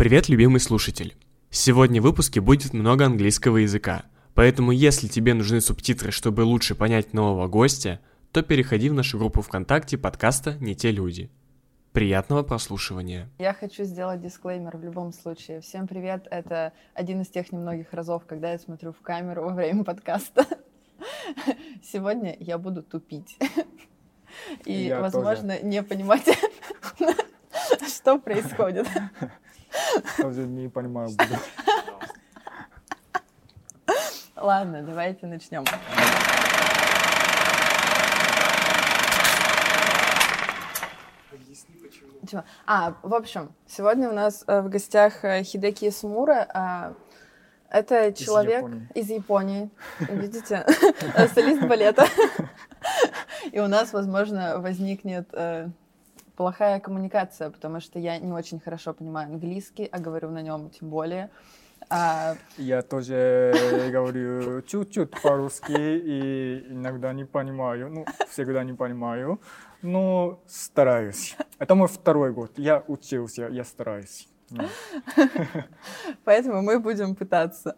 Привет, любимый слушатель! Сегодня в выпуске будет много английского языка, поэтому если тебе нужны субтитры, чтобы лучше понять нового гостя, то переходи в нашу группу ВКонтакте подкаста «Не те люди». Приятного прослушивания. Я хочу сделать дисклеймер в любом случае. Всем привет, это один из тех немногих разов, когда я смотрю в камеру во время подкаста. Сегодня я буду тупить. И, Я возможно, не понимать, что происходит. Не понимаю. Ладно, давайте начнем. Чего? А, в общем, сегодня у нас э, в гостях э, Хидеки Сумура. а, Это человек Японии. из Японии. Видите? Солист балета. И у нас, возможно, возникнет э, плохая коммуникация, потому что я не очень хорошо понимаю английский, а говорю на нем тем более. А, Я тоже говорю чуть-чуть по-русски и иногда не понимаю, ну, всегда не понимаю, но стараюсь. Это мой второй год. Я учился, я стараюсь. Ну, Поэтому мы будем пытаться.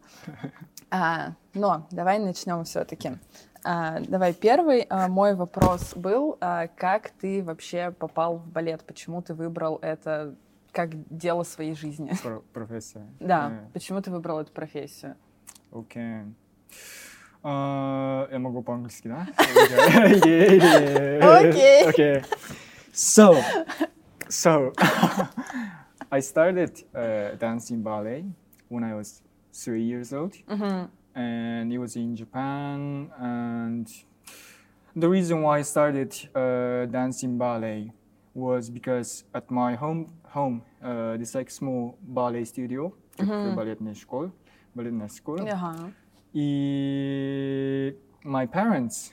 А, но давай начнем все-таки. Давай первый а, мой вопрос был, а, как ты вообще попал в балет? Почему ты выбрал это как дело своей жизни? про- профессия. Да, Э, почему ты выбрал эту профессию? Окей. А, Я могу по-английски, да? Окей. Okay. So, so I started uh, dancing ballet when I was three years old, Мгм. and it was in Japan. And the reason why I started uh, dancing ballet was because at my home home, uh, this like small ballet studio, Мгм. балетная школа, балетная школа. Ага. И my parents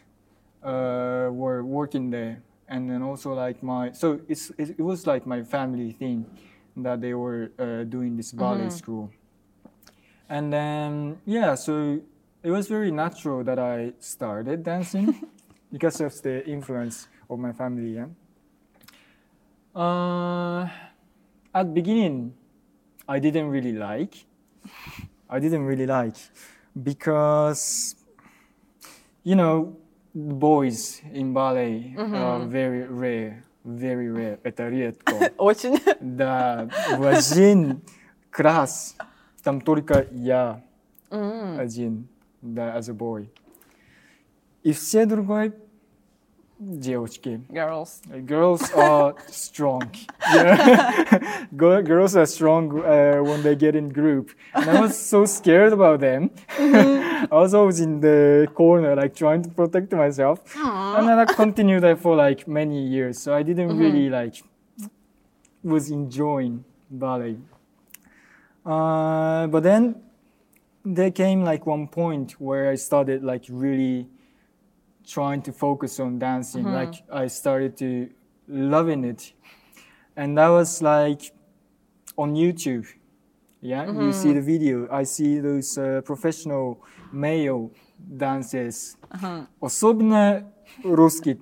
uh, were working there, and then also like my so it's it, it was like my family thing that they were uh, doing this ballet Mhm. school, and then yeah, so it was very natural that I started dancing because of the influence of my family. Yeah. Uh, at beginning, I didn't really like. I didn't really like because you know boys in ballet are very rare, very rare. Это редко. Очень. Да, в один класс там только я М. один, да, as a boy. И все другие девочки. Girls. Girls are strong. Yeah. Girl- Girls are strong uh, when they get in group. And I was so scared about them. I was always in the corner, like trying to protect myself. And then I continued that for like many years. So I didn't really like was enjoying ballet. Uh, but then there came like one point where I started like really trying to focus on dancing. Like I started to loving it, and that was like on YouTube. Yeah, you see the video. I see those uh, professional male dancers, Ага. особенно русский,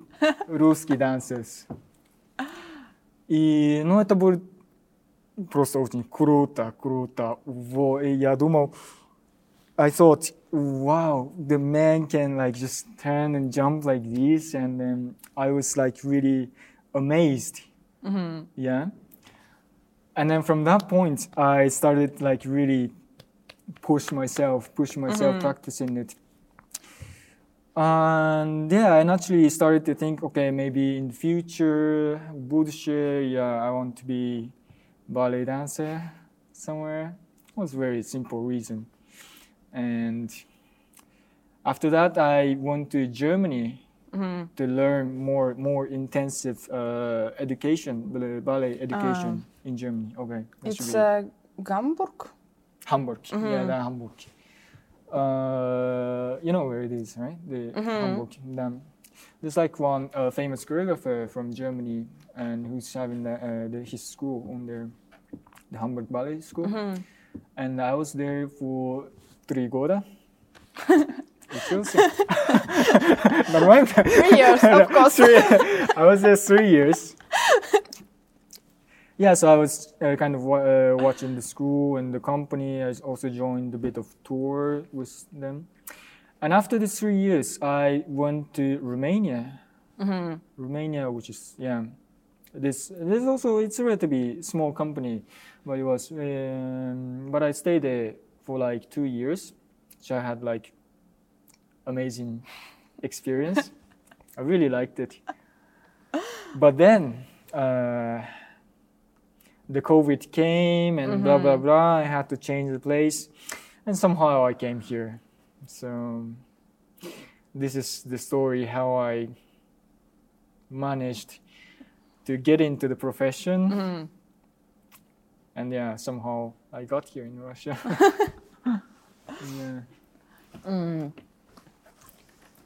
русский dancers. И, ну, это будет просто очень круто, круто. Во, и я думал, I thought, wow, the man can like just turn and jump like this, and then I was like really amazed. Мгм. Yeah. And then from that point, I started like really push myself, push myself, practicing it. And yeah, I naturally started to think, okay, maybe in the future, будущее, yeah, I want to be ballet dancer somewhere. It was very simple reason. And after that, I went to Germany mm-hmm. to learn more more intensive uh, education, ballet ah. education uh, in Germany. Okay, it's uh, Hamburg. Hamburg, mm-hmm. yeah, the Hamburg. Uh, you know where it is, right? The mm-hmm. Hamburg Then. there's like one uh, famous choreographer from Germany, and who's having the, uh, the, his school on there, the Hamburg Ballet School. And I was there for three года. Учился. Нормально? Three years, of course. Three- I was there three years. yeah, so I was uh, kind of wa- uh, watching the school and the company. I also joined a bit of tour with them. And after the three years, I went to Romania. Romania, which is yeah, this this also it's a relatively small company, but it was. Um, but I stayed there for like two years, so I had like amazing experience. I really liked it. But then uh, the COVID came and blah blah blah. I had to change the place, and somehow I came here. So this is the story how I managed to get into the profession. And yeah, somehow I got here in Russia. yeah.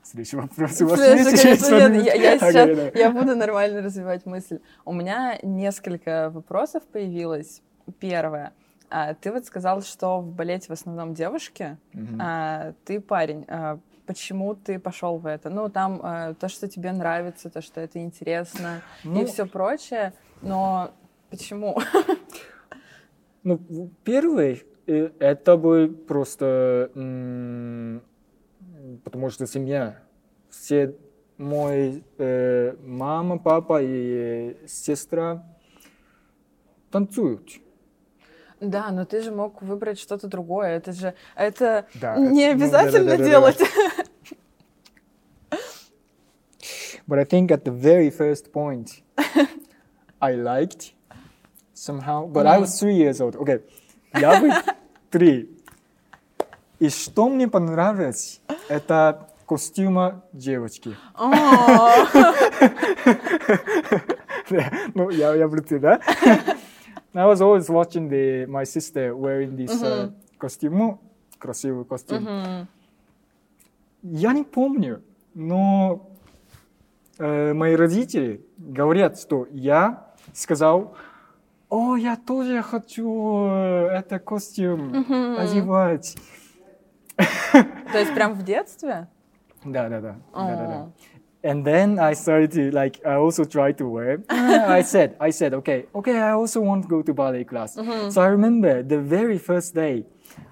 Следующий вопрос у вас Слушай, есть? конечно, Есть нет, я, я Окей, сейчас да. я буду нормально развивать мысль. У меня несколько вопросов появилось. Первое. А, ты вот сказал, что в балете в основном девушки, Мгм. а ты парень. А почему ты пошел в это? Ну, там а, то, что тебе нравится, то, что это интересно и Ну, все прочее. Но почему? Ну, первый, э, это бы просто, потому что семья, все мой э, мама, папа и сестра танцуют. Да, но ты же мог выбрать что-то другое. Это же это Да, не это- ну, обязательно да-да-да-да-да. делать. But I think at the very first point, I liked somehow, but I was three years old. Okay, я был три. И что мне понравилось, это костюма девочки. Ну, я, я ты, да? I was always watching the, my sister wearing this uh, costume. Ну, красивый костюм. мгм. Я не помню, но э, мои родители говорят, что я сказал, о, я тоже хочу э, этот костюм одевать. То есть прям в детстве? Да, да, да. да, да, да. and then I started to like I also tried to wear. Ah, I said I said okay okay I also want to go to ballet class. Mm-hmm. So I remember the very first day,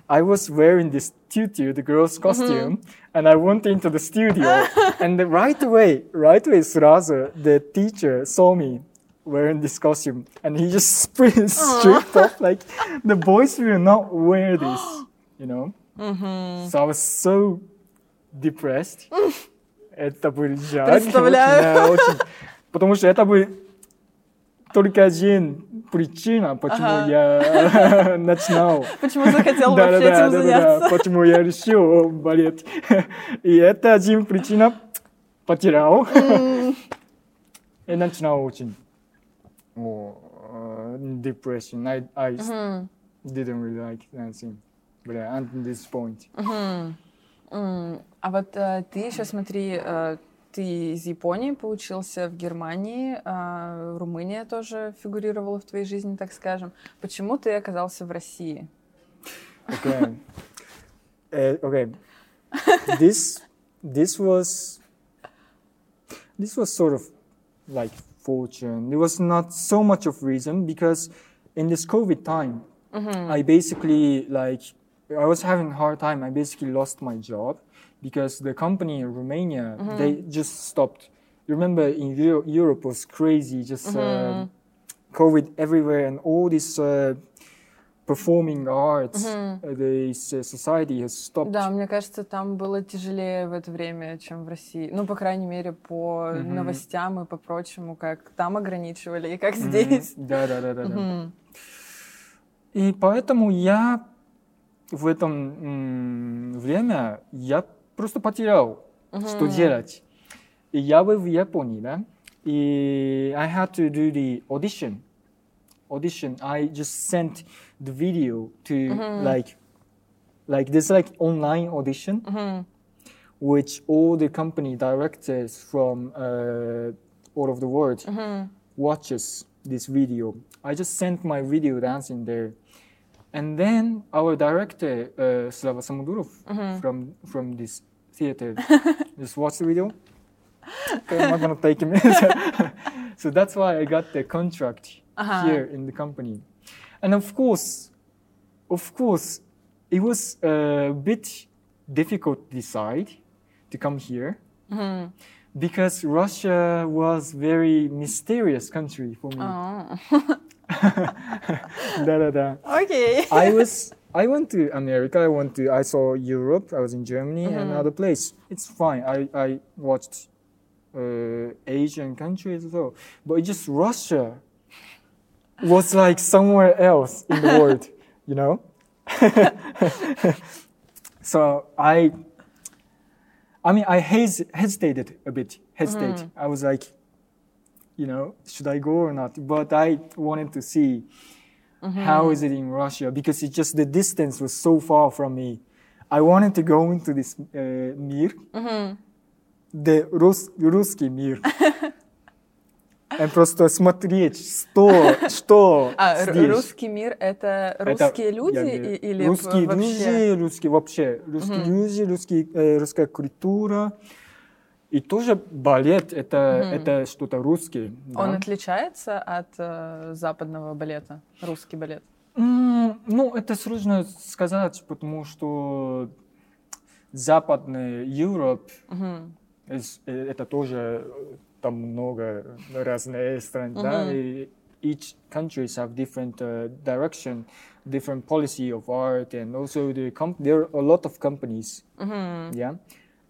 I was wearing this tutu, the girl's mm-hmm. costume, mm-hmm. and I went into the studio, and the right away right away Surazo, the teacher, saw me wearing this costume, and he just sprinted straight off like the boys will not wear this, you know. Mm-hmm. So I was so depressed. Это был жаль. Представляю. Очень. Потому что это был только один причина, почему Ага. я начинал. Почему захотел вообще этим заняться? почему я решил балет. И это один причина потерял. И начинал очень о, э, depression. I, I didn't really like dancing. But until this point. А вот э, ты еще смотри, э, ты из Японии поучился в Германии, а Румыния тоже фигурировала в твоей жизни, так скажем. Почему ты оказался в России? Okay. Uh, okay. This this was this was sort of like fortune. It was not so much of reason because in this COVID time, I basically like I was having a hard time. I basically lost my job because the company in Romania they just stopped. You remember in Euro- Europe was crazy, just uh, COVID everywhere and all this uh, performing arts, uh, this uh, society has stopped. Да, мне кажется, там было тяжелее в это время, чем в России. Ну, по крайней мере, по новостям и по прочему, как там ограничивали и как Мгм. здесь. Да, да, да, да. Мгм. И поэтому я в этом м, время я просто потерял, что делать. И я был в Японии, да, и I had to do the audition. Audition. I just sent the video to like, like this like online audition, Мгм. which all the company directors from uh, all of the world Мгм. watches this video. I just sent my video dancing there. And then our director, uh, Slava Samodurov, mm-hmm. from, from this theater, just watched the video. Okay, I'm not going to take him. so, so that's why I got the contract uh-huh. here in the company. And of course, of course, it was a bit difficult to decide to come here. Mm-hmm because Russia was very mysterious country for me. Oh. da da da. Okay. I was I went to America. I went to I saw Europe. I was in Germany mm-hmm. and other place. It's fine. I I watched uh, Asian countries as well, but it just Russia was like somewhere else in the world, you know. so I, I mean, I hes- hesitated a bit. Hesitate. Mm-hmm. I was like, you know, should I go or not? But I wanted to see how is it in Russia because it just the distance was so far from me. I wanted to go into this uh, мир, Мгм. the рус, русский мир. И просто смотреть, что, что А, р- здесь. русский мир это Это, русские люди я и- говорю, или русские в- вообще? люди, русские вообще, русские люди, русские, э, русская культура. И тоже балет это, это что-то русское. Он да. отличается от э, западного балета, русский балет. М, Ну, это сложно сказать, потому что западный Европа, эс- э, это тоже э, там много разных стран, да, Мгм. и each countries have different uh, direction, different policy of art, and also the comp- there are a lot of companies, Мгм. yeah,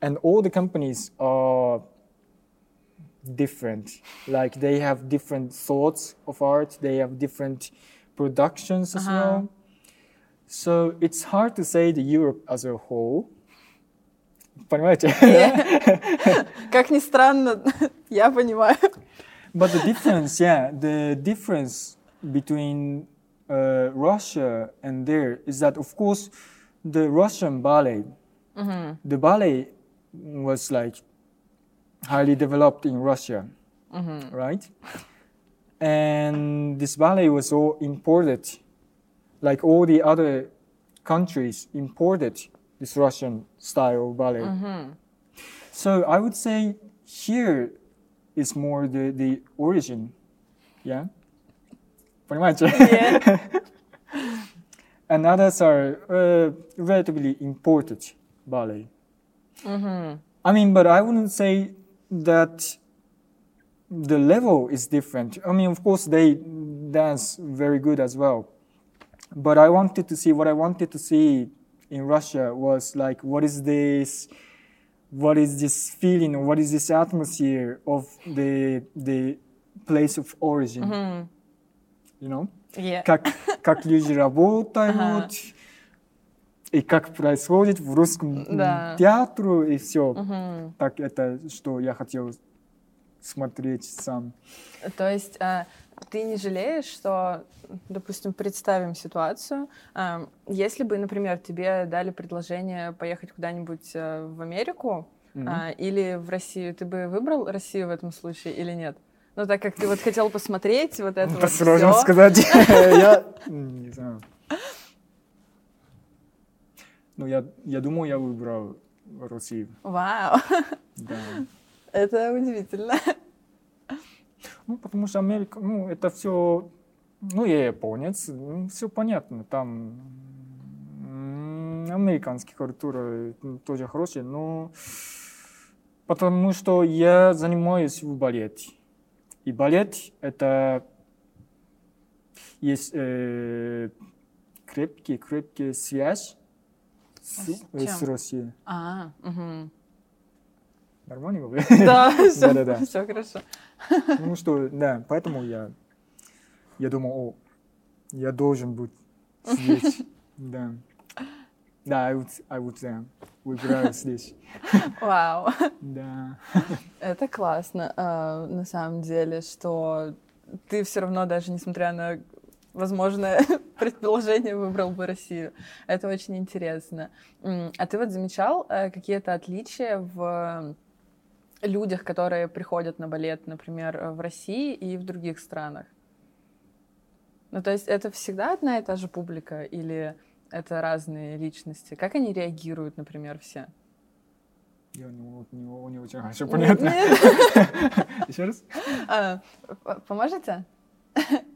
and all the companies are different. Like they have different thoughts of art, they have different productions as Uh-huh. well. So it's hard to say the Europe as a whole. Понимаете? Как ни странно, я понимаю. But the difference, yeah, the difference between uh, Russia and there is that, of course, the Russian ballet, Мгм. the ballet was like highly developed in Russia, Мгм. right? And this ballet was all imported, like all the other countries imported this Russian style ballet. Мгм. So I would say here is more the, the origin. Yeah? Понимаете? and others are uh, relatively imported ballet. Мгм. I mean, but I wouldn't say that the level is different. I mean, of course, they dance very good as well. But I wanted to see what I wanted to see in Russia was like, what is this? What is this feeling? What is this atmosphere of the the place of origin? Мгм. You know, Е- как как люди работают Ага. и как происходит в русском Да. театру и все. Мгм. Так это, что я хотел смотреть сам. То есть а, ты не жалеешь, что, допустим, представим ситуацию, а, если бы, например, тебе дали предложение поехать куда-нибудь а, в Америку а, или в Россию, ты бы выбрал Россию в этом случае или нет? Ну, так как ты вот хотел посмотреть вот это Это вот сложно сказать. Я не знаю. Ну, я, я думаю, я выбрал Россию. Вау, Да. это удивительно. Ну, потому что Америка, ну, это все, ну, я японец, все понятно, там американская культура тоже хорошая, но потому что я занимаюсь в балете. И балет это есть э, крепкий, крепкий связь с, С? Россией. А, мгм. Нормально говорю? да, все, все хорошо. Ну что, да, поэтому я, я думал, о, я должен быть здесь. Да. Да, I would, I would, да, выбираю здесь. Вау. Да. Это классно, а, на самом деле, что ты все равно, даже несмотря на возможное предположение, выбрал бы Россию. Это очень интересно. А ты вот замечал э, какие-то отличия в людях, которые приходят на балет, например, э, в России и в других странах? Ну, то есть это всегда одна и та же публика или это разные личности? Как они реагируют, например, все? Я не, вот не, не очень хорошо понятно. Еще раз? А, Поможете?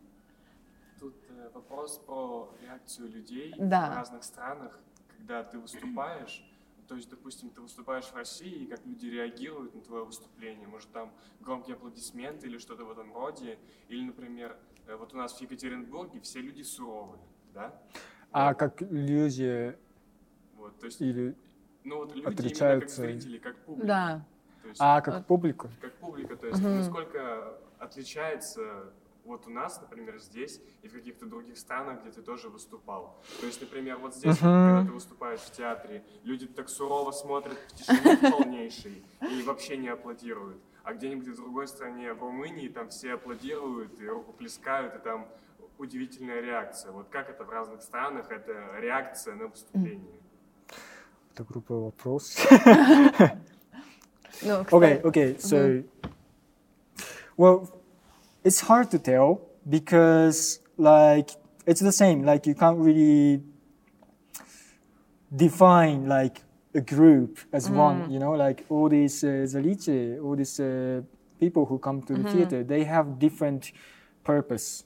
вопрос про реакцию людей Да. в разных странах, когда ты выступаешь. То есть, допустим, ты выступаешь в России, и как люди реагируют на твое выступление. Может, там громкие аплодисменты или что-то в этом роде. Или, например, э, вот у нас в Екатеринбурге все люди суровые, да? А как люди Вот, то есть, или ну вот люди именно как отличаются? зрители, как публика. Да. То есть, а как публику? как публика, то есть насколько отличается вот у нас, например, здесь и в каких-то других странах, где ты тоже выступал. То есть, например, вот здесь, Мгм. когда ты выступаешь в театре, люди так сурово смотрят в тишине полнейшей и вообще не аплодируют. А где-нибудь в другой стране, в Румынии, там все аплодируют и рукоплескают, и там удивительная реакция. Вот как это в разных странах, это реакция на выступление. Это группа вопрос. Ну, кстати, okay. So, well, it's hard to tell because, like, it's the same. Like, you can't really define like a group as one. You know, like all these uh, all these uh, people who come to the theater, they have different purpose.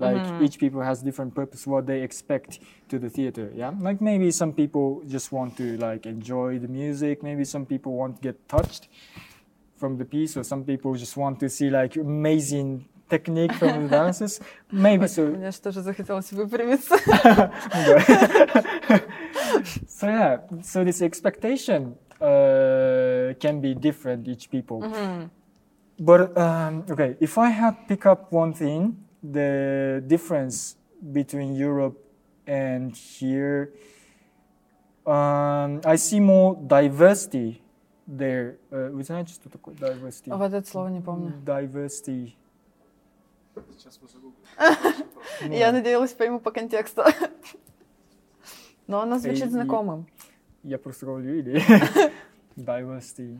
Like each people has different purpose what they expect to the theater. Yeah, like maybe some people just want to like enjoy the music. Maybe some people want to get touched from the piece, or some people just want to see like amazing technique from the dances. Maybe so. Мне же тоже захотелось выпрямиться. So yeah, so this expectation uh, can be different each people. But um, okay, if I had pick up one thing, the difference between Europe and here, um, I see more diversity there. Uh, вы знаете, что такое diversity? Вот это слово не помню. Diversity. Сейчас мы загуглим. Я надеялась, пойму по контексту. Но оно звучит знакомым. Я просто говорю или diversity.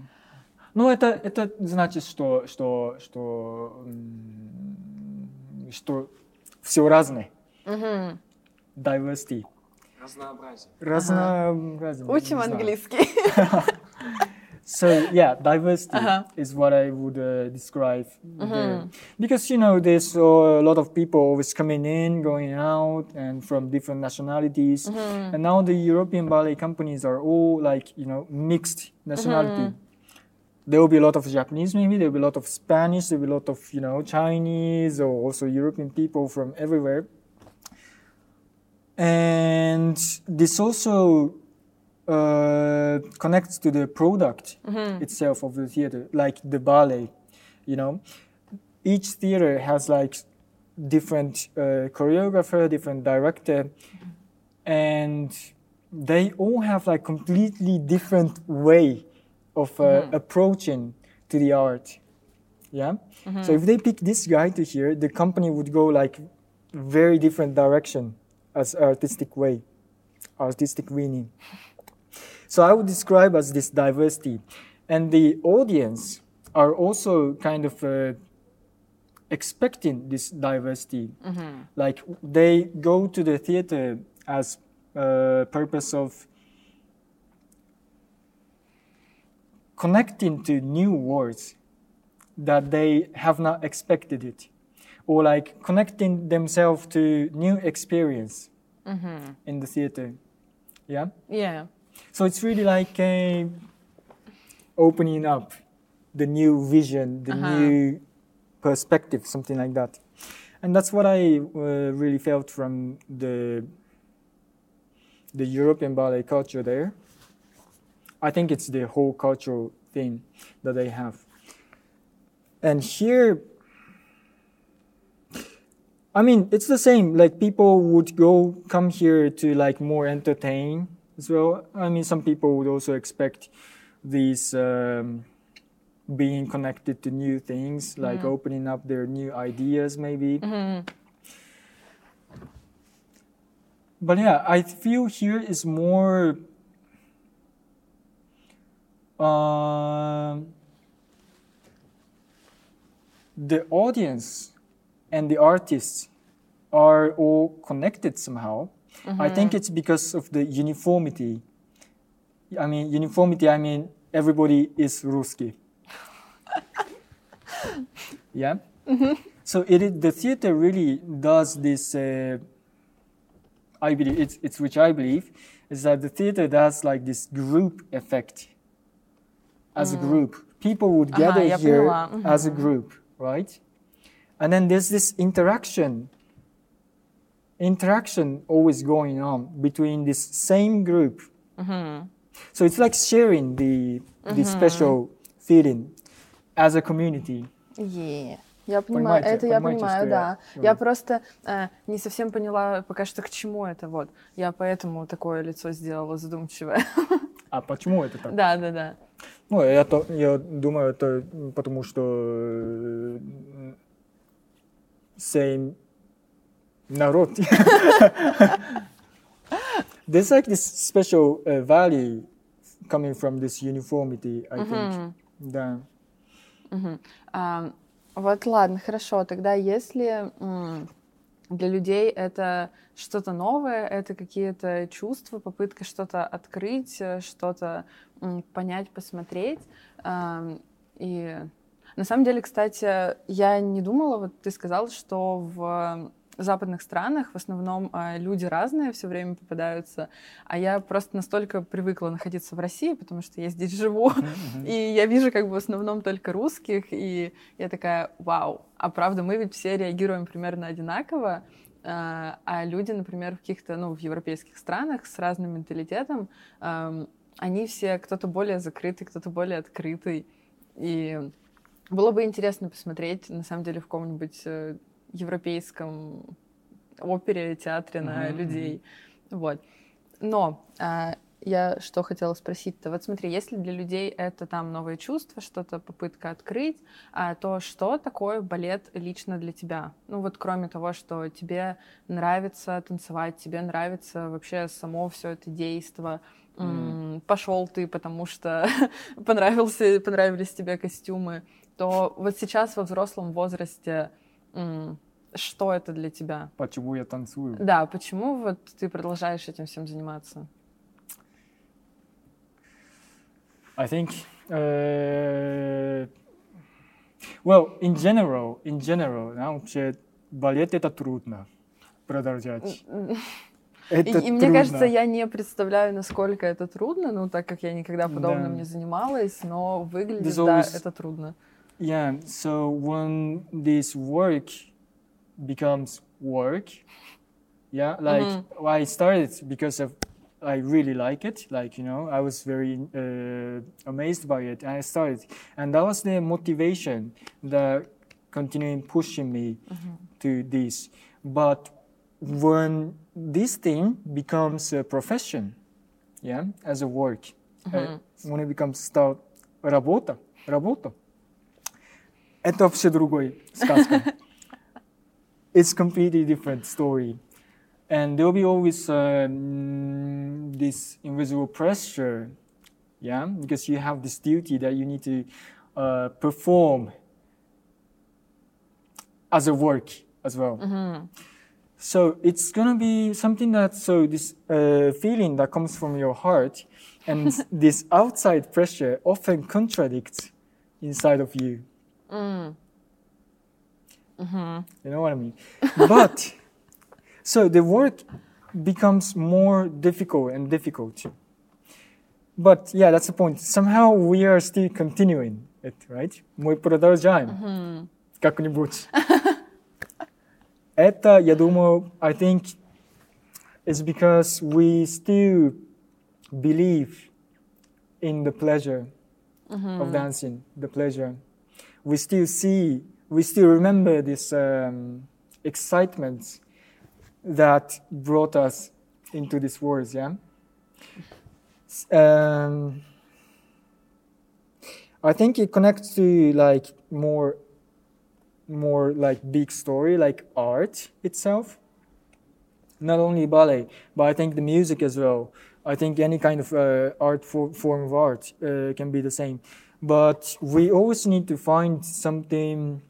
Ну, это, это значит, что, что, что, что все разное. Diversity. Разнообразие. Разнообразие. Учим не знаю. английский. So yeah, diversity Uh-huh. is what I would uh, describe there. Because you know, there's uh, a lot of people always coming in, going out, and from different nationalities. And now the European ballet companies are all like you know mixed nationality. There will be a lot of Japanese, maybe there will be a lot of Spanish, there will be a lot of you know Chinese, or also European people from everywhere. And this also uh, connects to the product itself of the theater, like the ballet. You know, each theater has like different uh, choreographer, different director, and they all have like completely different way of uh, approaching to the art. Yeah. So if they pick this guy to here, the company would go like very different direction as artistic way, artistic meaning. So I would describe as this diversity, and the audience are also kind of uh, expecting this diversity. Like they go to the theater as uh, purpose of connecting to new words that they have not expected it, or like connecting themselves to new experience in the theater. Yeah. Yeah. So it's really like a opening up the new vision, the new perspective, something like that. And that's what I uh, really felt from the the European ballet culture there. I think it's the whole cultural thing that they have. And here, I mean, it's the same. Like people would go come here to like more entertain as well. I mean, some people would also expect these um, being connected to new things, like opening up their new ideas, maybe. But yeah, I feel here is more. Um, the audience and the artists are all connected somehow. Mm-hmm. I think it's because of the uniformity. I mean, uniformity, I mean, everybody is Ruski. yeah? Mm-hmm. So it is, the theater really does this, uh, I believe, it's, it's which I believe, is that the theater does like this group effect as mm. a group. People would gather uh-huh, here mm-hmm. as a group, right? And then there's this interaction interaction always going on between this same group. So it's like sharing the, the special feeling as a community. Е, Я понимаю, Понимаете- это я понимаете, понимаю, что да. я Я, просто э, не совсем поняла пока что к чему это, вот. Я поэтому такое лицо сделала задумчивое. А почему это так? Да, да, да. Ну, я, то, я думаю, это потому что э, same народ. There's like this special uh, value coming from this uniformity, I think. Да. А, вот ладно, хорошо. Тогда если для людей это что-то новое, это какие-то чувства, попытка что-то открыть, э, что-то понять, посмотреть. ам, и на самом деле, кстати, я не думала, вот ты сказала, что в западных странах в основном а, люди разные все время попадаются, а я просто настолько привыкла находиться в России, потому что я здесь живу, и я вижу как бы в основном только русских, и я такая, вау, а правда, мы ведь все реагируем примерно одинаково, а а люди, например, в каких-то, ну, в европейских странах с разным менталитетом, они все, кто-то более закрытый, кто-то более открытый, и было бы интересно посмотреть, на самом деле, в каком-нибудь э, европейском опере, театре на Мгм, людей. Вот. Но а, я что хотела спросить-то? Вот смотри, если для людей это там новые чувства, что-то попытка открыть, а, то что такое балет лично для тебя? Ну вот кроме того, что тебе нравится танцевать, тебе нравится вообще само все это действо, пошел ты, потому что понравился, понравились тебе костюмы, то вот сейчас во взрослом возрасте что это для тебя? Почему я танцую? Да, почему вот ты продолжаешь этим всем заниматься? I think, uh, well, in general, in general, да, вообще балет это трудно продолжать. И, Это и мне трудно. кажется, я не представляю, насколько это трудно, ну, так как я никогда подобным Да. не занималась, но выглядит, There's да, always- это трудно. Yeah, so when this work becomes work, yeah, like I started because of I really like it, like you know, I was very uh, amazed by it, and I started, and that was the motivation that continuing pushing me to this. But when this thing becomes a profession, yeah, as a work, uh, when it becomes start работа, работа, это вообще другой сказка. It's completely different story. And there'll be always um, this invisible pressure, yeah, because you have this duty that you need to uh, perform as a work as well. So it's gonna be something that so this uh, feeling that comes from your heart, and this outside pressure often contradicts inside of you. You know what I mean? but so the work becomes more difficult and difficult. But yeah, that's the point. Somehow we are still continuing it, right? Мы продолжаем как-нибудь. Это, я думаю, I think it's because we still believe in the pleasure of dancing, the pleasure. we still see, we still remember this um, excitement that brought us into this world, yeah? Um, I think it connects to like more, more like big story, like art itself. Not only ballet, but I think the music as well. I think any kind of uh, art for, form of art uh, can be the same. But we always need to find something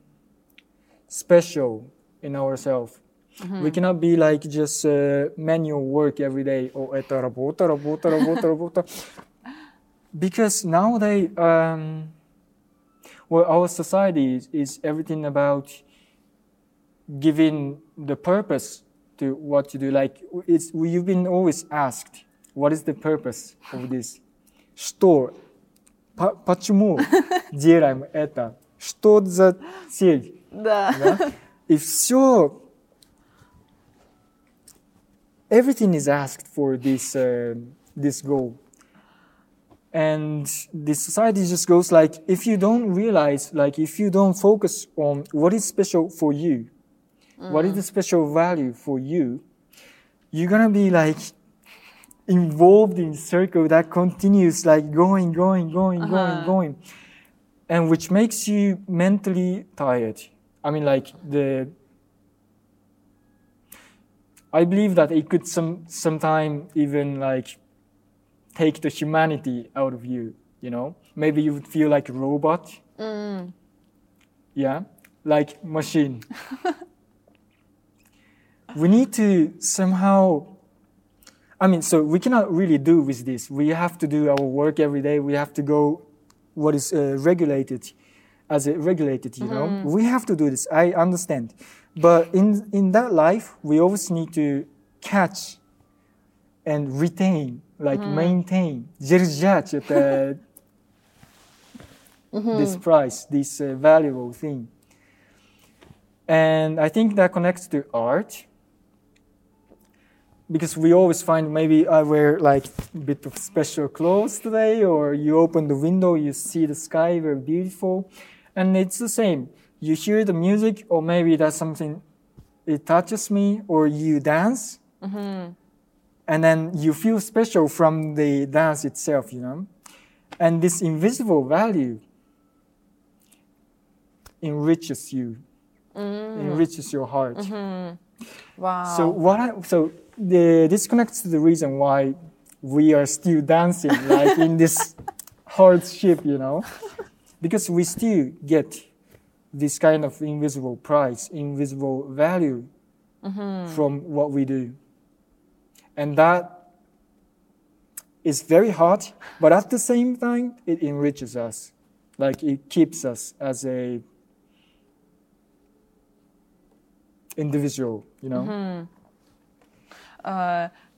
special in ourselves. Mm-hmm. We cannot be like just uh, manual work every day. Oh, eta robota, robota, robota. Because nowadays, um, well, our society is, is, everything about giving the purpose to what you do. Like, it's, you've been always asked, what is the purpose of this store? По- Почему делаем это? Что за цель? Да. Да? И все, everything is asked for this uh, this goal. And the society just goes like, if you don't realize, like, if you don't focus on what is special for you, what is the special value for you, you're gonna be like involved in circle that continues like going, going, going, Uh-huh. going, going, and which makes you mentally tired. I mean, like the. I believe that it could some sometime even like take the humanity out of you. You know, maybe you would feel like a robot. М, Yeah, like machine. we need to somehow. I mean, so we cannot really do with this. We have to do our work every day. We have to go what is uh, regulated as a regulated. You know, we have to do this. I understand, but in in that life, we always need to catch and retain, like maintain, держать это this price, this uh, valuable thing. And I think that connects to art because we always find maybe I wear like a bit of special clothes today, or you open the window, you see the sky, very beautiful. And it's the same. You hear the music, or maybe that's something, it touches me, or you dance. Mm-hmm. And then you feel special from the dance itself, you know? And this invisible value enriches you, mm. enriches your heart. Mm-hmm. Wow. So what I, so the, this connects to the reason why we are still dancing, like in this hardship, you know, because we still get this kind of invisible price, invisible value mm-hmm. from what we do, and that is very hard. But at the same time, it enriches us, like it keeps us as a individual, you know. А,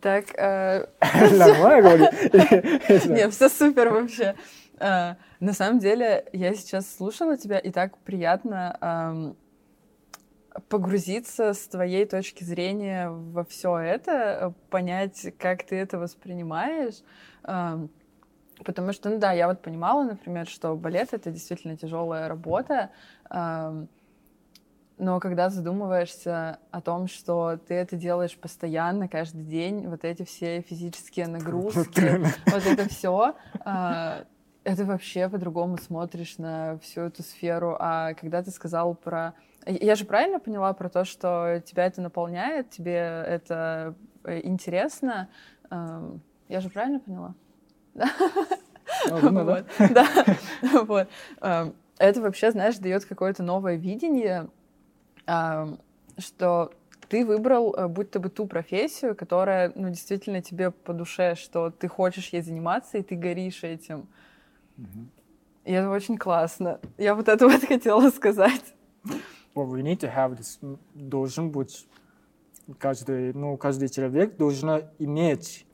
так, э, Нормально говорю. не, все супер вообще. А, на самом деле, я сейчас слушала тебя, и так приятно погрузиться с твоей точки зрения во все это, понять, как ты это воспринимаешь. Потому что, ну да, я вот понимала, например, что балет это действительно тяжелая работа. Но когда задумываешься о том, что ты это делаешь постоянно, каждый день, вот эти все физические нагрузки, вот это все, это вообще по-другому смотришь на всю эту сферу. А когда ты сказал про... Я же правильно поняла про то, что тебя это наполняет, тебе это э, интересно? Я же правильно поняла? Ну, да. Вот, да, вот. Это вообще, знаешь, дает какое-то новое видение, что ты выбрал э, будто бы ту профессию, которая, ну, действительно тебе по душе, что ты хочешь ей заниматься, и ты горишь этим. И это очень классно. Я вот это вот хотела сказать. Well, we need to have this. Должен быть каждый, ну, каждый человек должен иметь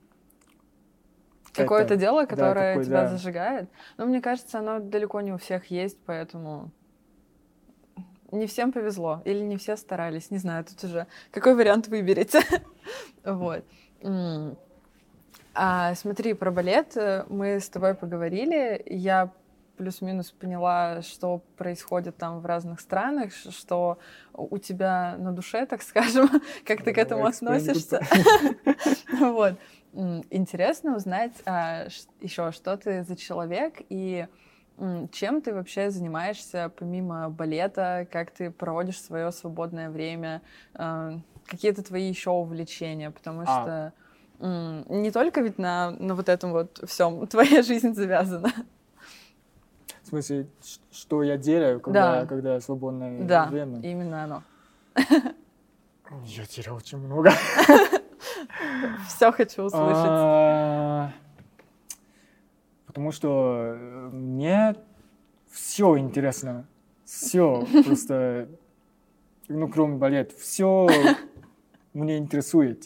Какое-то дело, Да, которое какое- тебя да. зажигает. Но мне кажется, оно далеко не у всех есть, поэтому не всем повезло. Или не все старались. Не знаю, тут уже какой вариант выберете. Вот. А смотри, про балет э, мы с тобой поговорили. Я плюс-минус поняла, что происходит там в разных странах, что у тебя на душе, так скажем, как ты к этому относишься. Вот. Интересно узнать еще, что ты за человек и чем ты вообще занимаешься помимо балета, как ты проводишь свое свободное время, э, какие-то твои еще увлечения, потому А. что не только ведь на, на вот этом вот всем твоя жизнь завязана. В смысле, что я делаю, когда, Да. когда свободное Да, время? именно оно. Я терял очень много. Все хочу услышать. Потому что э, мне все интересно. Все просто, ну, кроме балет, все мне интересует.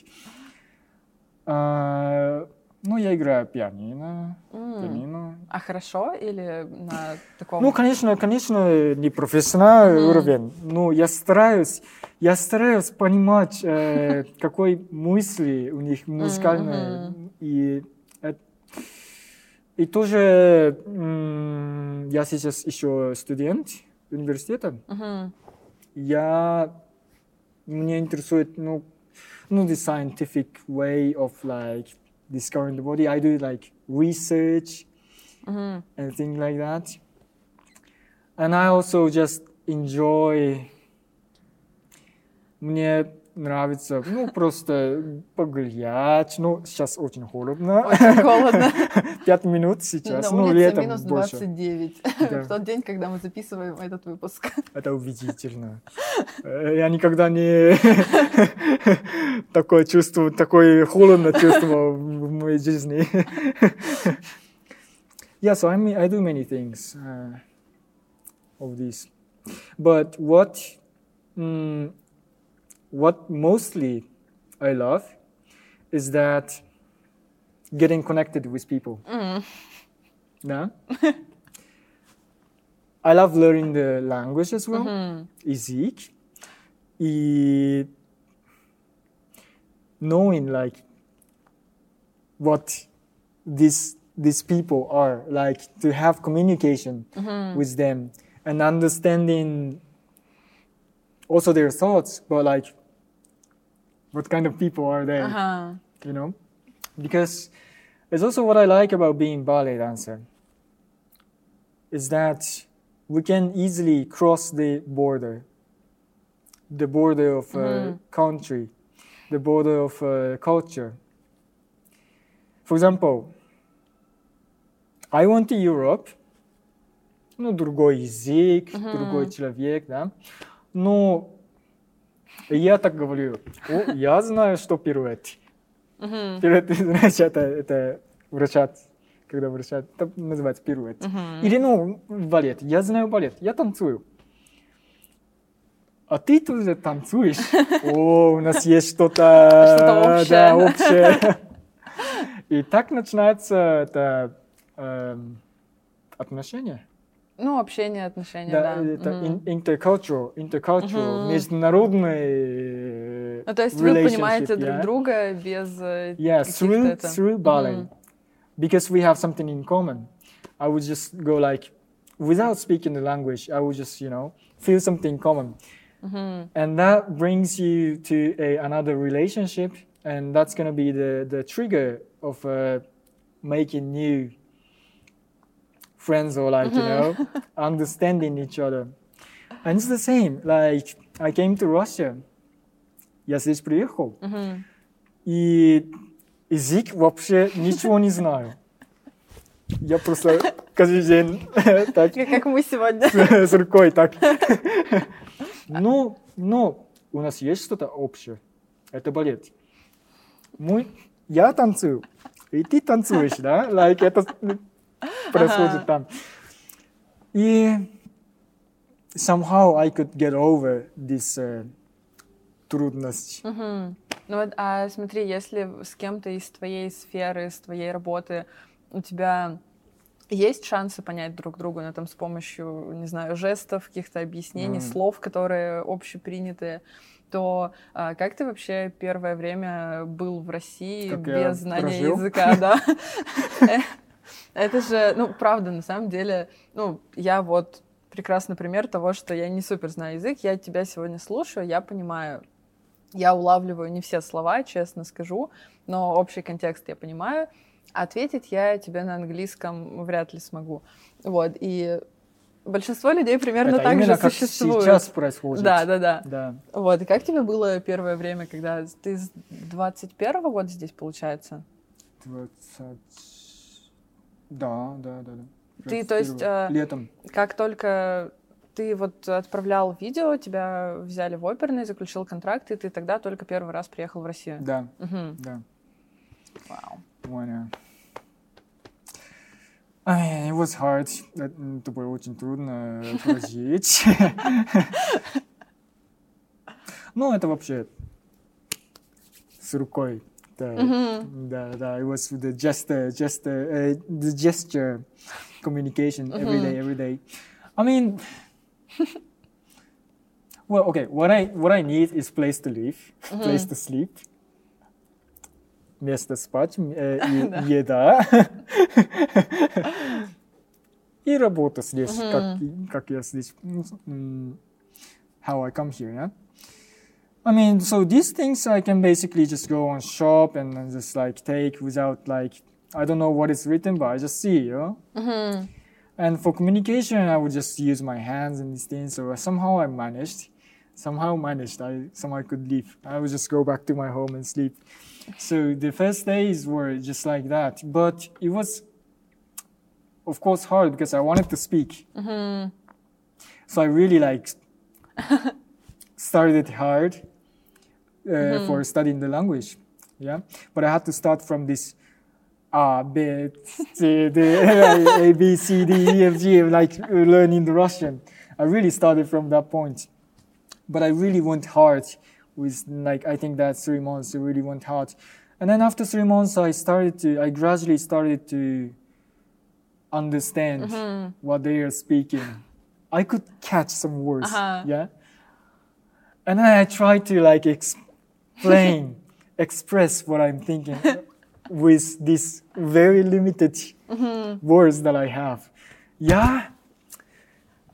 А, ну, я играю пианино, М. пианино. А хорошо или на таком... Ну, конечно, конечно, не профессиональный Мгм. уровень, но я стараюсь, я стараюсь понимать, э, какой мысли у них музыкальные. Мгм. И, и тоже м, я сейчас еще студент университета. Мгм. Я мне интересует, ну, ну, the scientific way of like discovering the body. I do like research Мгм. and things like that. And I also just enjoy. Мне нравится, ну, просто погулять. Ну, сейчас очень холодно. Очень холодно. Пять минут сейчас. Ну, летом минус больше. 29. Да. В тот день, когда мы записываем этот выпуск. Это убедительно. Э, Я никогда не такое чувство, такое холодно чувствовал в моей жизни. yeah, so I mean, I do many things uh, of these, but what mm, what mostly I love is that getting connected with people. Mm-hmm. Mm. No? I love learning the language as well. Mm-hmm. Ezik. E- knowing like what these these people are like to have communication mm-hmm. with them and understanding also their thoughts but like what kind of people are they? Ага. you know because it's also what i like about being ballet dancer is that we can easily cross the border the border of a Mhm. country the border of a culture for example i went to europe ну, другой язык, Мгм. другой человек, да. Но я так говорю, о, я знаю, что пируэт. Мгм. Пируэт, знаешь, это, это вращать, когда вращать, это называется пируэт. Мгм. Или, ну, балет. Я знаю балет, я танцую. А ты тоже танцуешь? О, у нас есть что-то, Что-то общее. да, общее. И так начинается это эм, отношение. Ну, общение, отношения, Да, да. это ин- intercultural, intercultural, Мгм. международный Ну, то есть вы понимаете друг yeah? друга без э, Yeah, through это- through ballet, Мгм. because we have something in common. I would just go like, without speaking the language, I would just you know feel something common, Мгм. and that brings you to a, another relationship, and that's gonna be the the trigger of uh, making new friends or like you know understanding each other. And it's the same. Like I came to Russia. Я здесь приехал. Мгм. И язык вообще ничего не знаю. Я просто каждый день так Как мы сегодня. с рукой так. Ну, но у нас есть что-то общее. Это балет. Мы, я танцую, и ты танцуешь, да? Like это происходит там. И somehow I could get over this uh, трудность. Мгм. Ну вот, а смотри, если с кем-то из твоей сферы, из твоей работы у тебя есть шансы понять друг друга, ну, там, с помощью, не знаю, жестов, каких-то объяснений, Мгм. слов, которые общепринятые, то а, как ты вообще первое время был в России Как без знания прожил? языка, да? Это же, ну, правда, на самом деле, ну, я вот прекрасный пример того, что я не супер знаю язык, я тебя сегодня слушаю, я понимаю, я улавливаю не все слова, честно скажу, но общий контекст я понимаю. Ответить я тебе на английском вряд ли смогу. Вот, и большинство людей примерно Это так же как существует. сейчас происходит. Да, да, да. Да. Вот, и как тебе было первое время, когда ты с 21 года здесь, получается? 20... Да, да, да. да. Ты, то есть, 21. э, Летом. Как только ты вот отправлял видео, тебя взяли в оперный, заключил контракт, и ты тогда только первый раз приехал в Россию? Да, Мгм. да. Вау. Понял. It was hard. Это было очень трудно прожить. Ну, это вообще с рукой. Да, да, да. It was the gesture, gesture, uh, the gesture communication every day, every day. I mean, well, okay. What I what I need is place to live, place to sleep, место спать, э, и еда и работа здесь, как как я здесь, м, how I come here, yeah. I mean, so these things I can basically just go on shop and just like take without like I don't know what is written, but I just see, you know. Mm-hmm. And for communication, I would just use my hands and these things. So somehow I managed, somehow managed. I somehow could leave. I would just go back to my home and sleep. So the first days were just like that, but it was, of course, hard because I wanted to speak. Mm-hmm. So I really like started hard uh, for studying the language. Yeah, but I had to start from this A, B, C, D, A, B, C, D, E, F, G, like uh, learning the Russian. I really started from that point. But I really went hard with like, I think that three months, I really went hard. And then after three months, I started to, I gradually started to understand what they are speaking. I could catch some words. Uh-huh. Yeah. And then I tried to like explain, express what I'm thinking with these very limited words that I have. Я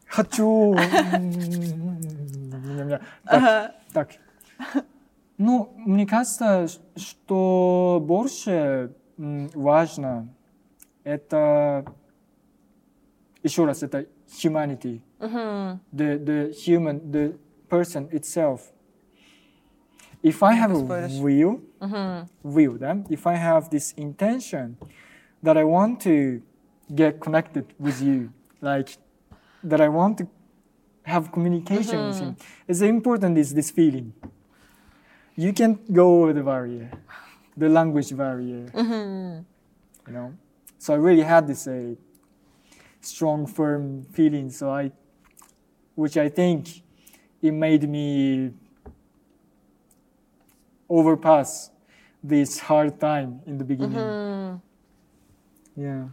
хочу... Так, так. Ну, мне кажется, что больше м, важно это еще раз это humanity, the the human, the person itself. If I have a will, mm-hmm. will them, if I have this intention that I want to get connected with you, like that I want to have communication mm-hmm. with him, as important is this feeling. You can go over the barrier, the language barrier. Mm-hmm. You know, so I really had this uh, strong, firm feeling. So I, which I think, it made me overpass this hard time in the beginning. Yeah.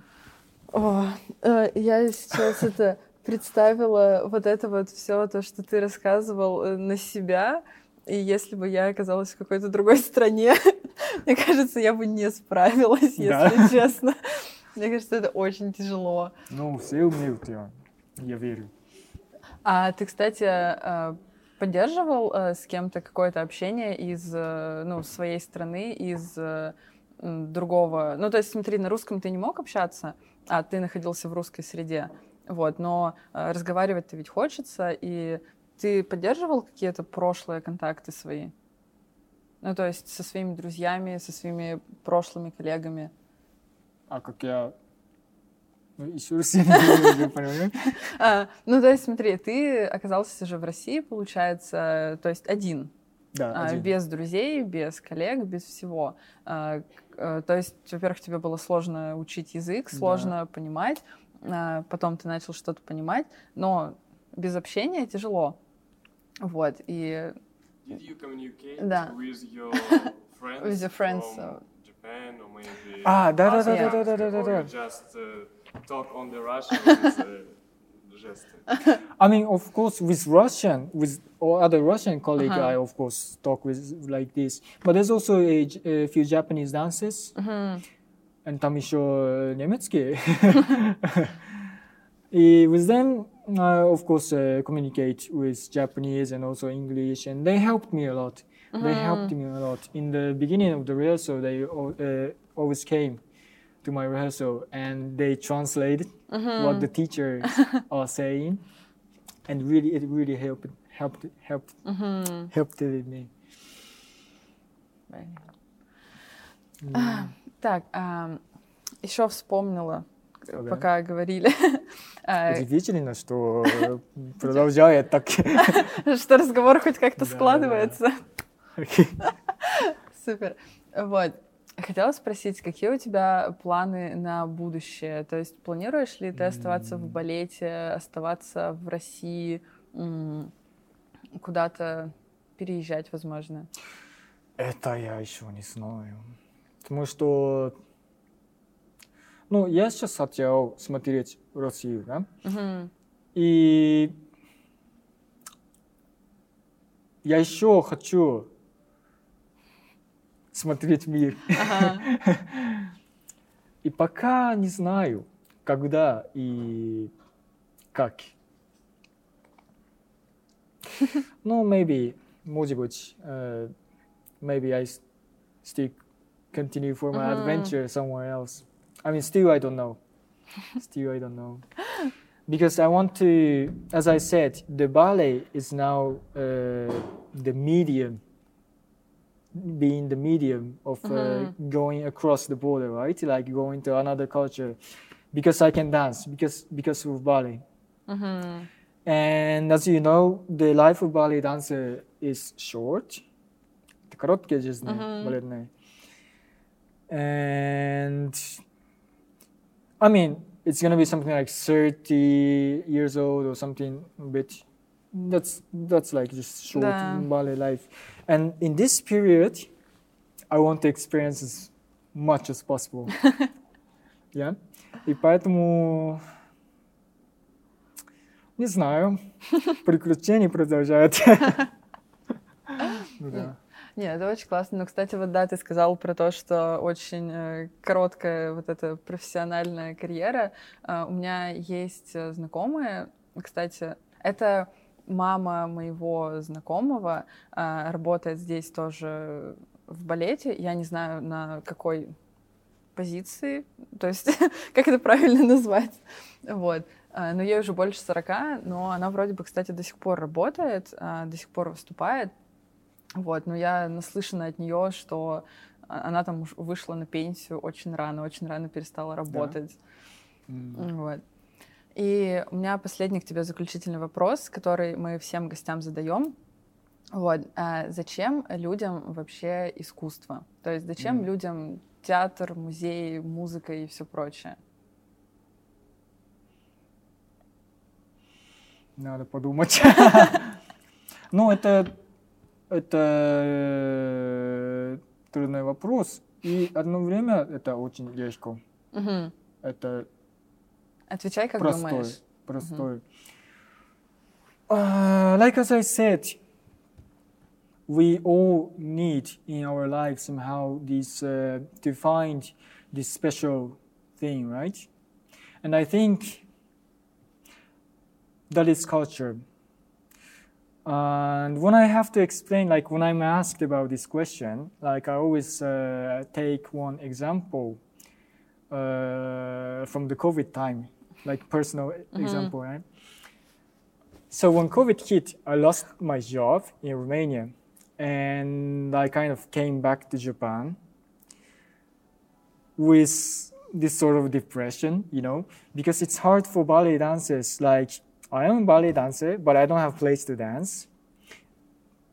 О, э, я сейчас это представила вот это вот все то, что ты рассказывал э, на себя. И если бы я оказалась в какой-то другой стране, мне кажется, я бы не справилась, если Да. честно. Мне кажется, это очень тяжело. Ну, все умеют, я, я верю. А ты, кстати, э, поддерживал э, с кем-то какое-то общение из э, ну, своей страны, из э, другого? Ну, то есть, смотри, на русском ты не мог общаться, а ты находился в русской среде. Вот, но э, разговаривать-то ведь хочется, и ты поддерживал какие-то прошлые контакты свои? Ну, то есть со своими друзьями, со своими прошлыми коллегами. А как я... Ну, еще раз я не понять. А, ну, то есть, смотри, ты оказался же в России, получается, то есть один. Да, А, один. без друзей, без коллег, без всего. А, э, То есть, во-первых, тебе было сложно учить язык, Да. сложно понимать, а, потом ты начал что-то понимать, но без общения тяжело. Вот, и Did you communicate Да. with your friends, With your friends, from so- Japan or maybe А, да, да, да, Yeah. да, да, да, да, or да. you just uh, talk on the Russian with uh, жесты? I mean, of course, with Russian, with or other Russian colleague, Uh-huh. I of course talk with like this. But there's also a, J- a few Japanese dances, and там еще немецкие. И with them, I of course uh, communicate with Japanese and also English, and they helped me a lot. They helped me a lot. In the beginning of the rehearsal, they al- uh, always came to my rehearsal and they translated what the teachers are saying, and really, it really helped helped helped helped me. Так, еще вспомнила, к- Ага. пока говорили, а, Удивительно, что э, продолжает так. что разговор хоть как-то складывается. Супер. Вот. Хотела спросить, какие у тебя планы на будущее? То есть планируешь ли ты оставаться в балете, оставаться в России, куда-то переезжать, возможно? Это я еще не знаю. Потому что ну, я сейчас хотел смотреть Россию, да? Мгм. И я еще хочу смотреть мир. Ага. И пока не знаю, когда и как. Ну, maybe, может быть, э, maybe I s- still continue for my Мгм. adventure somewhere else. I mean, still I don't know. Still I don't know. Because I want to, as I said, the ballet is now uh, the medium, being the medium of uh, going across the border, right? Like going to another culture, because I can dance, because because of ballet. Мгм. And as you know, the life of ballet dancer is short. Это короткие жизни Мгм. балетные. And I mean, it's gonna be something like 30 years old or something a bit. That's that's like just short Да. ballet life. And in this period, I want to experience as much as possible. yeah. И поэтому не знаю. Приключения продолжают. Да. Не, это очень классно. Но, кстати, вот да, ты сказал про то, что очень э, короткая вот эта профессиональная карьера. А, у меня есть э, знакомые, кстати, это мама моего знакомого, а, работает здесь тоже в балете. Я не знаю, на какой позиции, то есть как это правильно назвать. Вот. А, Но ей уже больше 40, но она вроде бы, кстати, до сих пор работает, а, до сих пор выступает. Вот, но я наслышана от нее, что а- она там вышла на пенсию очень рано, очень рано перестала работать. М. Вот. И у меня последний к тебе заключительный вопрос, который мы всем гостям задаем. Вот. а зачем людям вообще искусство? То есть зачем Мгм. людям театр, музей, музыка и все прочее? Надо подумать. Ну, это, это трудный вопрос. И одно время это очень легко. Это Отвечай, как простой. думаешь. Простой. Uh, like as I said, we all need in our life somehow this uh, to find this special thing, right? And I think that is culture. And when I have to explain, like when I'm asked about this question, like I always uh, take one example uh, from the COVID time, like personal example, right? So when COVID hit, I lost my job in Romania, and I kind of came back to Japan with this sort of depression, you know, because it's hard for ballet dancers. Like I am a ballet dancer, but I don't have place to dance.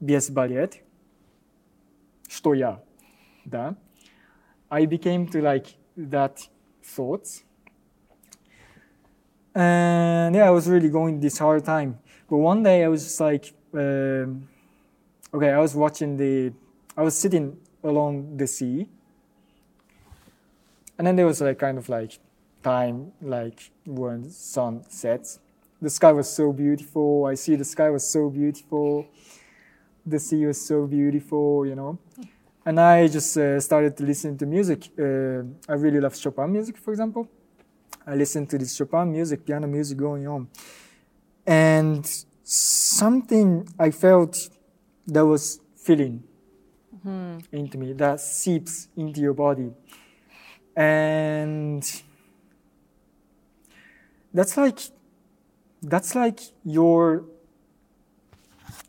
Без балет. Что я? Да. I became to like that thoughts. and yeah, I was really going this hard time. But one day I was just like, um, okay, I was watching the, I was sitting along the sea. And then there was like kind of like time, like when sun sets. The sky was so beautiful. I see the sky was so beautiful. The sea was so beautiful, you know. And I just uh, started to listen to music. Uh, I really love Chopin music, for example. I listened to this Chopin music, piano music going on. And something I felt that was feeling mm-hmm. into me, that seeps into your body. And that's like that's like your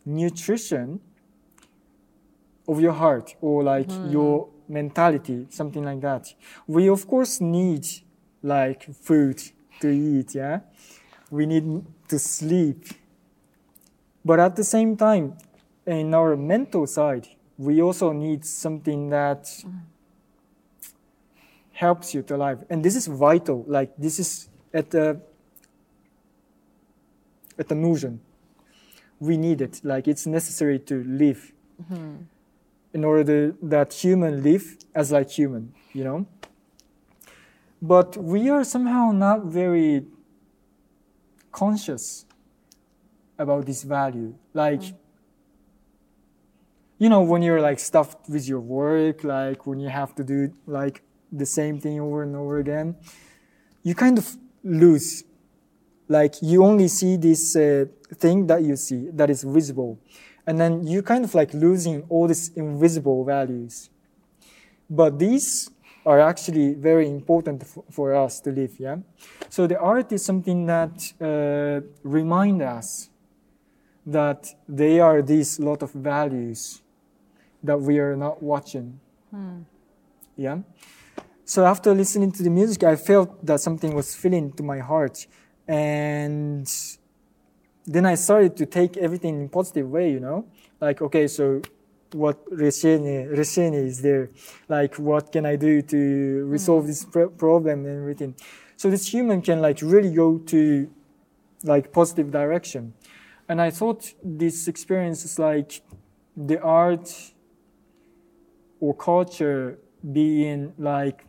nutrition of your heart or like mm-hmm. your mentality, something like that. We of course need like food to eat, yeah? We need to sleep. But at the same time, in our mental side, we also need something that helps you to live. And this is vital. Like this is at the at the notion. We need it. Like it's necessary to live mm-hmm. in order to, that human live as like human. You know. But we are somehow not very conscious about this value. Like, you know, when you're like stuffed with your work, like when you have to do like the same thing over and over again, you kind of lose. Like you only see this uh, thing that you see that is visible, and then you kind of like losing all these invisible values. But these are actually very important for us to live. Yeah. So the art is something that uh, remind us that they are these lot of values that we are not watching. Yeah. So after listening to the music, I felt that something was filling to my heart, and then I started to take everything in positive way. You know, like okay, so what Reshene, Reshene is there? Like what can I do to resolve this mm. pr- problem and everything? So this human can like really go to like positive direction. And I thought this experience is like the art or culture being like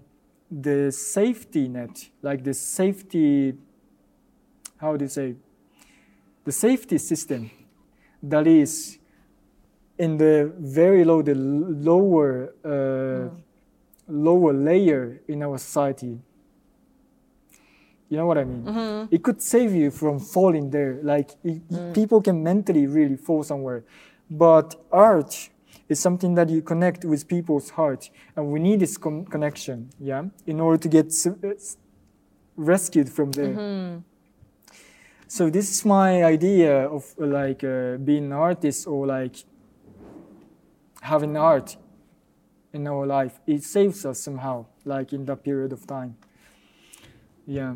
the safety net, like the safety, how do you say, the safety system that is in the very low, the lower, uh, lower layer in our society. You know what I mean? It could save you from falling there. Like it, people can mentally really fall somewhere, but art is something that you connect with people's heart, and we need this con- connection, yeah, in order to get s- uh, rescued from there. So this is my idea of uh, like uh, being an artist or like having art in our life. It saves us somehow, like in that period of time. Yeah,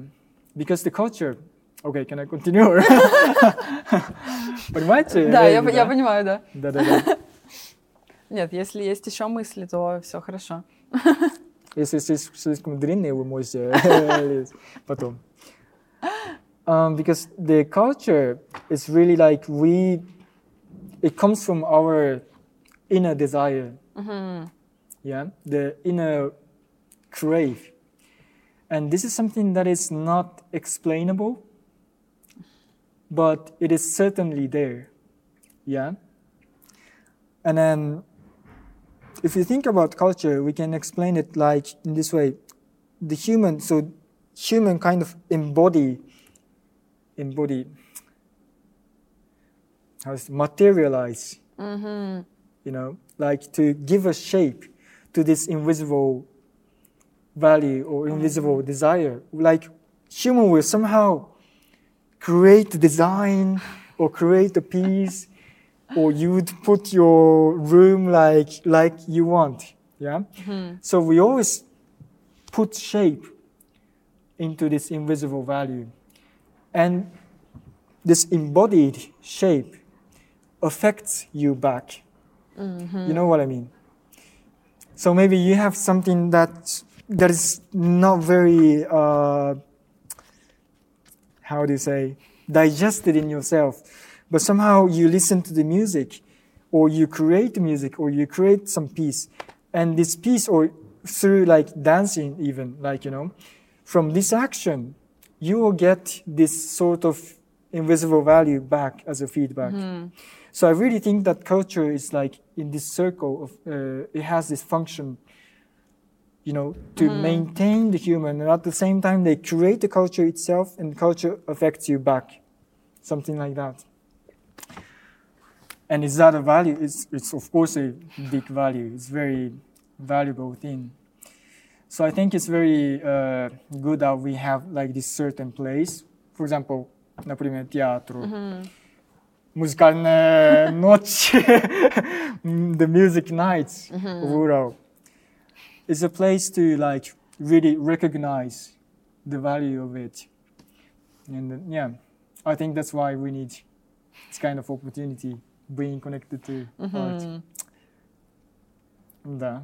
because the culture. Okay, can I continue? Понимаете? Да, я, Леди, я понимаю, да. Да-да-да. Нет, если есть еще мысли, то все хорошо. Если слишком, слишком длинные, вы можете лезть потом. Um, because the culture is really like we, it comes from our inner desire. Mm-hmm. Yeah, the inner crave. And this is something that is not explainable, but it is certainly there. Yeah. And then if you think about culture, we can explain it like in this way. The human, so human kind of embody, embody, how is materialize, mm-hmm. You know, like to give a shape to this invisible value or invisible desire. Like human will somehow create a design or create a piece or you would put your room like like you want yeah? Mm-hmm. So we always put shape into this invisible value. And this embodied shape affects you back you know what i mean? So maybe you have something that that is not very uh, how do you say digested in yourself but somehow you listen to the music or you create music or you create some piece and this piece or through like dancing even like you know from this action you will get this sort of invisible value back as a feedback so i really think that culture is like in this circle of uh, it has this function you know to maintain the human and at the same time they create the culture itself and culture affects you back something like that and is that a value it's, it's of course a big value it's very valuable thing so i think it's very uh, good that we have like this certain place for example например театру музыкальная ночь the music nights of Ural is a place to like really recognize the value of it and uh, yeah i think that's why we need this kind of opportunity being connected to art да